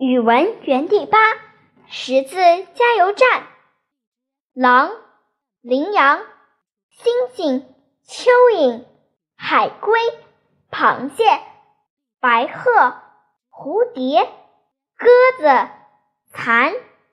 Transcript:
语文园地八识字加油站。狼羚羊。猩猩蚯蚓。海龟。螃蟹。白鹤。蝴蝶。鸽子。蚕。